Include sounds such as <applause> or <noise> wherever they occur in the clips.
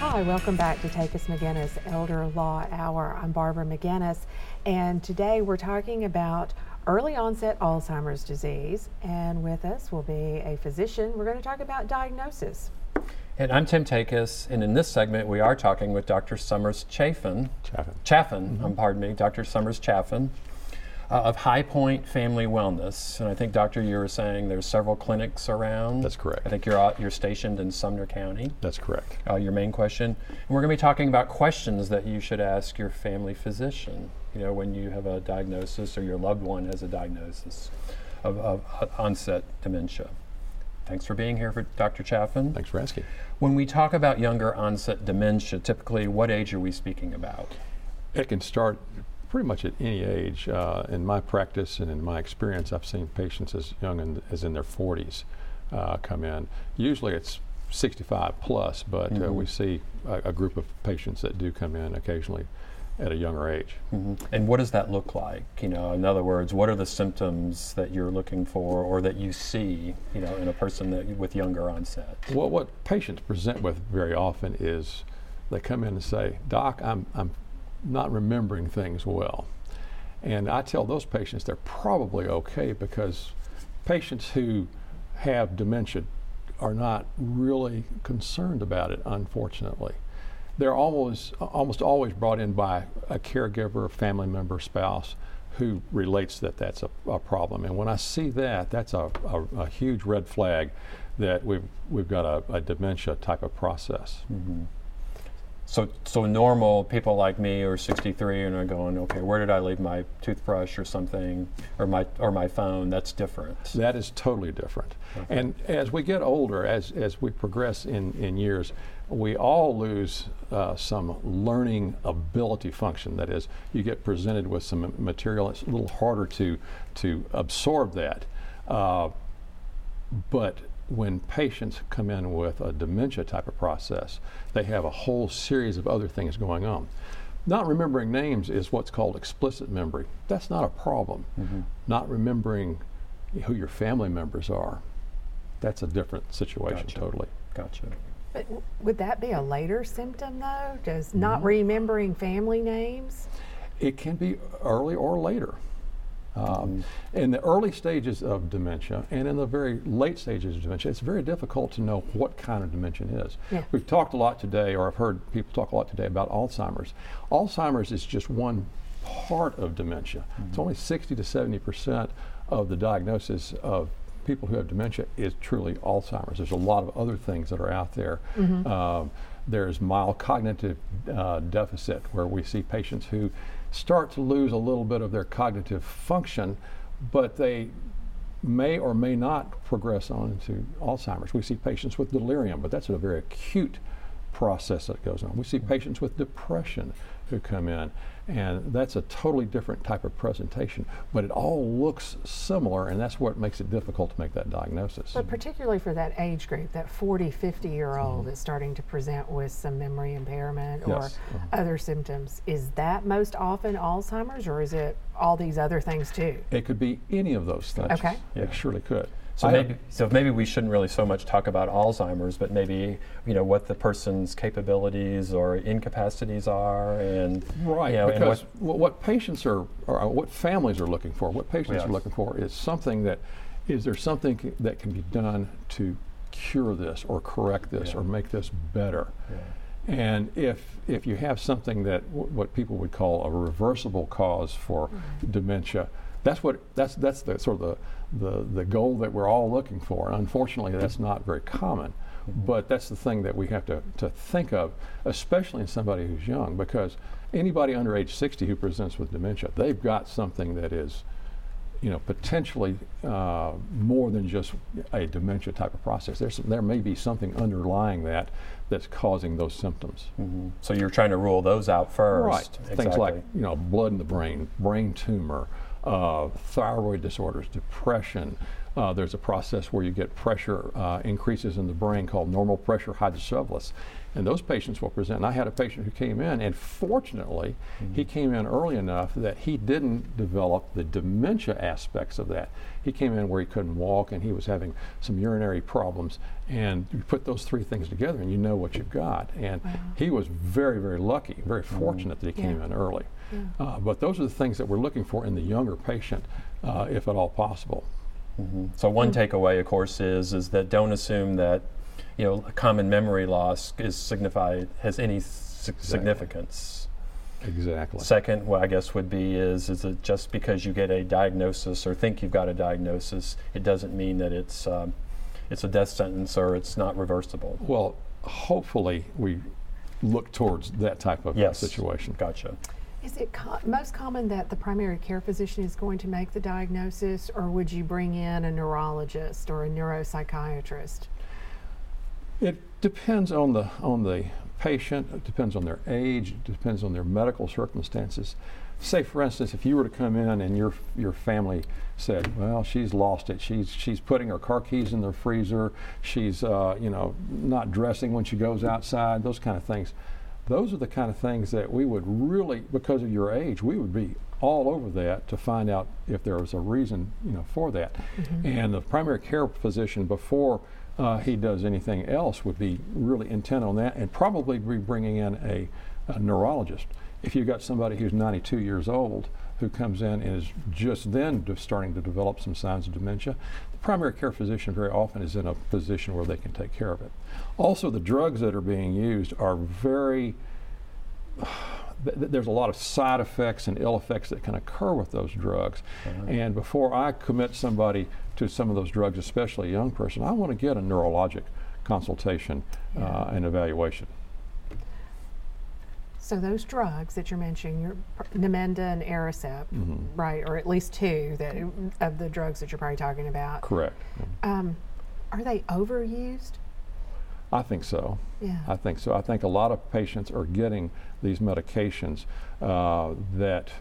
Hi, welcome back to Tachus McGinnis Elder Law Hour. I'm Barbara McGinnis, and today we're talking about early onset Alzheimer's disease. And with us will be a physician. We're going to talk about diagnosis. And I'm Tim Tachus, and in this segment we are talking with Dr. Summers Chaffin. Chaffin. Chaffin, mm-hmm. um, pardon me, Dr. Summers Chaffin uh, of High Point Family Wellness. And I think, Doctor, you were saying there's several clinics around. That's correct. I think you're uh, you're stationed in Sumner County. That's correct. Uh, your main question. And we're going to be talking about questions that you should ask your family physician. You know, when you have a diagnosis or your loved one has a diagnosis of, of onset dementia. Thanks for being here, for Dr. Chaffin. Thanks for asking. When we talk about younger onset dementia, typically what age are we speaking about? It can start pretty much at any age. Uh, in my practice and in my experience, I've seen patients as young in, as in their 40s uh, come in. Usually it's 65 plus, but mm-hmm. uh, we mm-hmm. see a, a, group of patients that do come in occasionally at a younger age. Mm-hmm. And what does that look like? You know, in other words, what are the symptoms that you're looking for or that you see, you know, in a person that, with younger onset? Well, what patients present with very often is they come in and say, "Doc, I'm I'm not remembering things well. And I tell those patients they're probably okay because patients who have dementia are not really concerned about it, unfortunately. They're almost, almost always brought in by a caregiver, a family member, spouse who relates that that's a, a problem. And when I see that, that's a, a, a, huge red flag that we've, we've got a, dementia type of process. Mm-hmm. So, so normal people like me are 63 and are going, okay, where did I leave my toothbrush or something, or my or my phone? That's different. That is totally different. Okay. And as we get older, as as we progress in in years, we all lose uh, some learning ability function. That is, you get presented with some material; it's a little harder to to absorb that. Uh, but when patients come in with a dementia type of process, they have a whole series of other things going on. Not remembering names is what's called explicit memory. That's not a problem. Mm-hmm. Not remembering who your family members are, that's a different situation gotcha. totally. Gotcha. But would that be a later symptom though? Does not mm-hmm. remembering family names? It can be early or later. Um, in the early stages of dementia and in the very late stages of dementia, it's very difficult to know what kind of dementia is. Yeah. We've talked a lot today, or I've heard people talk a lot today about Alzheimer's. Alzheimer's is just one part of dementia. Mm-hmm. It's only 60 to 70 percent of the diagnosis of people who have dementia is truly Alzheimer's. There's a lot of other things that are out there. Mm-hmm. Um, there's mild cognitive uh, deficit, where we see patients who start to lose a little bit of their cognitive function, but they may or may not progress on into Alzheimer's. We see patients with delirium, but that's a very acute process that goes on. We see patients with depression who come in, and that's a totally different type of presentation, but it all looks similar, and that's what makes it difficult to make that diagnosis. But particularly for that age group, that 40, 50 year old mm-hmm. is starting to present with some memory impairment or yes. mm-hmm. other symptoms. Is that most often Alzheimer's, or is it all these other things too? It could be any of those things. Okay. Yeah. It surely could. So maybe, so maybe we shouldn't really so much talk about Alzheimer's, but maybe you know what the person's capabilities or incapacities are, and right. You know, because what, what, patients are, or what families are looking for, what patients yes. are looking for, is something that is there something that can be done to cure this or correct this yeah. or make this better. Yeah. And if if you have something that w- what people would call a reversible cause for mm-hmm. dementia, that's what that's that's the sort of the, the the goal that we're all looking for. Unfortunately, that's not very common, mm-hmm. but that's the thing that we have to, to think of, especially in somebody who's young, because anybody under age 60 who presents with dementia, they've got something that is, you know, potentially uh, more than just a dementia type of process. There's there may be something underlying that that's causing those symptoms. Mm-hmm. So you're trying to rule those out first, right? Exactly. Things like you know, blood in the brain, brain tumor uh, thyroid disorders, depression, uh, there's a process where you get pressure uh, increases in the brain called normal pressure hydrocephalus. And those patients will present. And I had a patient who came in, and fortunately, mm-hmm. he came in early enough that he didn't develop the dementia aspects of that. He came in where he couldn't walk and he was having some urinary problems. And you put those three things together and you know what you've got. And wow. he was very, very lucky, very fortunate mm-hmm. that he came yeah. in early. Yeah. Uh, but those are the things that we're looking for in the younger patient, uh, if at all possible. Mm-hmm. So one mm-hmm. takeaway, of course, is is that don't assume that you know common memory loss is signified has any exactly. significance. Exactly. Second, what I guess would be is is it just because you get a diagnosis or think you've got a diagnosis, it doesn't mean that it's um, it's a death sentence or it's not reversible. Well, hopefully we look towards that type of yes. situation. Gotcha. Is it co- most common that the primary care physician is going to make the diagnosis, or would you bring in a neurologist or a neuropsychiatrist? It depends on the on the patient. It depends on their age. It depends on their medical circumstances. Say, for instance, if you were to come in and your your family said, "Well, she's lost it. She's she's putting her car keys in the freezer. She's uh, you know not dressing when she goes outside. Those kind of things." Those are the kind of things that we would really, because of your age, we would be all over that to find out if there was a reason, you know, for that. Mm-hmm. And the primary care physician before uh, he does anything else would be really intent on that, and probably be bringing in a, a neurologist. If you've got somebody who's 92 years old who comes in and is just then starting to develop some signs of dementia, the primary care physician very often is in a position where they can take care of it. Also, the drugs that are being used are very <sighs> there's a lot of side effects and ill effects that can occur with those drugs. And before I commit somebody to some of those drugs, especially a young person, I want to get a neurologic consultation yeah. uh, and evaluation. So those drugs that you're mentioning, your Namenda and Aricept, mm-hmm. right, or at least two that of the drugs that you're probably talking about. Correct. Um, are they overused? I think so. Yeah. I think so. I think a lot of patients are getting these medications uh, that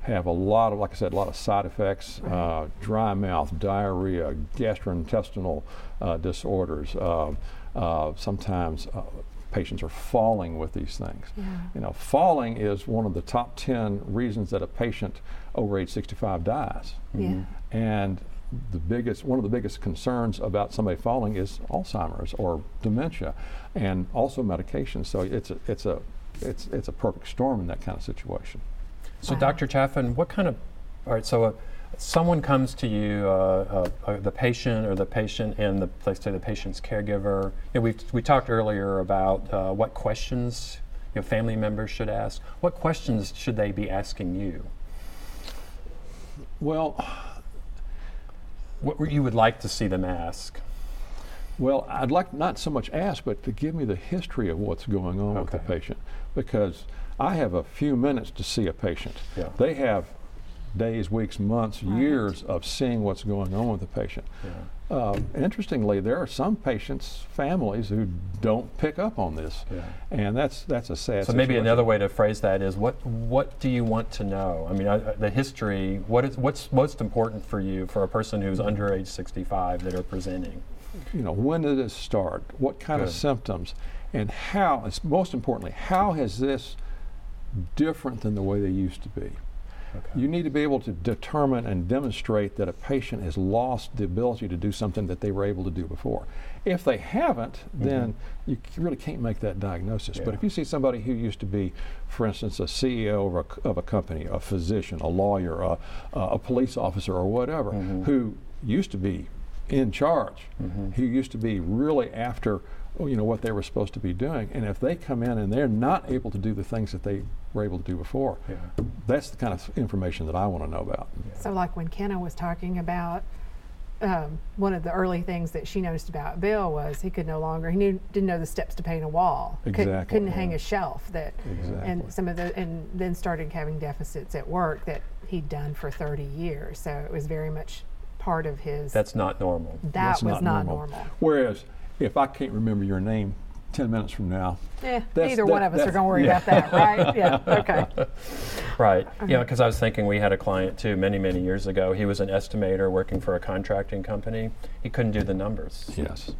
have a lot of, like I said, a lot of side effects, right. uh, dry mouth, diarrhea, gastrointestinal uh, disorders. Uh, uh, sometimes uh, patients are falling with these things. Yeah. You know, falling is one of the top 10 reasons that a patient over age 65 dies. Yeah. And the biggest, one of the biggest concerns about somebody falling is Alzheimer's or dementia, and also medication. So it's a, it's a, it's, it's a perfect storm in that kind of situation. So, wow. Dr. Chaffin, what kind of, all right, so uh, someone comes to you, uh, uh, uh, the patient or the patient and the, let's say the patient's caregiver. You know, we we talked earlier about uh, what questions your family members should ask. What questions should they be asking you? Well, what you would like to see them ask? Well, I'd like not so much ask, but to give me the history of what's going on okay. with the patient, because I have a few minutes to see a patient. Yeah. They have days, weeks, months, right. years of seeing what's going on with the patient. Yeah. Uh, interestingly, there are some patients, families who don't pick up on this, yeah. and that's that's a sad. So situation. maybe another way to phrase that is what what do you want to know? I mean, I, the history. What is what's most important for you for a person who's under age 65 that are presenting? You know, when did it start? What kind Good. of symptoms? And how? Most importantly, how has this different than the way they used to be? Okay. You need to be able to determine and demonstrate that a patient has lost the ability to do something that they were able to do before. If they haven't, mm-hmm. then you really can't make that diagnosis. Yeah. But if you see somebody who used to be, for instance, a CEO of a, of a company, a physician, a lawyer, a, a police officer, or whatever, mm-hmm. who used to be in charge, mm-hmm. who used to be really after you know what they were supposed to be doing and if they come in and they're not able to do the things that they were able to do before yeah. that's the kind of information that i want to know about yeah. so like when kenna was talking about um, one of the early things that she noticed about bill was he could no longer he knew didn't know the steps to paint a wall exactly. Could, not hang a shelf that exactly. and some of the and then started having deficits at work that he'd done for 30 years so it was very much part of his that's not normal that that's was not, not normal. normal whereas if I can't remember your name 10 minutes from now. Yeah, That's- neither that- one of us are going to worry yeah. about that, right? <laughs> Yeah, okay. Right. Uh-huh. Yeah, because I was thinking we had a client too many, many years ago. He was an estimator working for a contracting company. He couldn't do the numbers. Yes.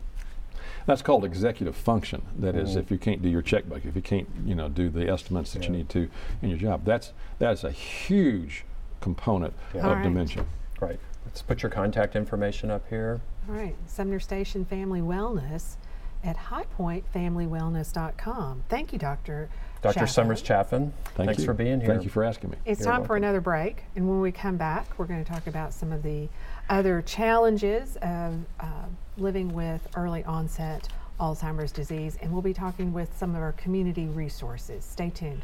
That's called executive function. That is, Mhm. if you can't do your checkbook, if you can't, you know, do the estimates that you need to in your job, that's that is a huge component Yeah. of All right. dementia. Right. Let's put your contact information up here. All right, Sumner Station Family Wellness at highpointfamilywellness.com. Thank you, Dr. Dr. Chaffin. Summers Chaffin, Thank thanks you. for being here. Thank you for asking me. It's You're time for another break, and when we come back, we're going to talk about some of the other challenges of uh, living with early onset Alzheimer's disease, and we'll be talking with some of our community resources. Stay tuned.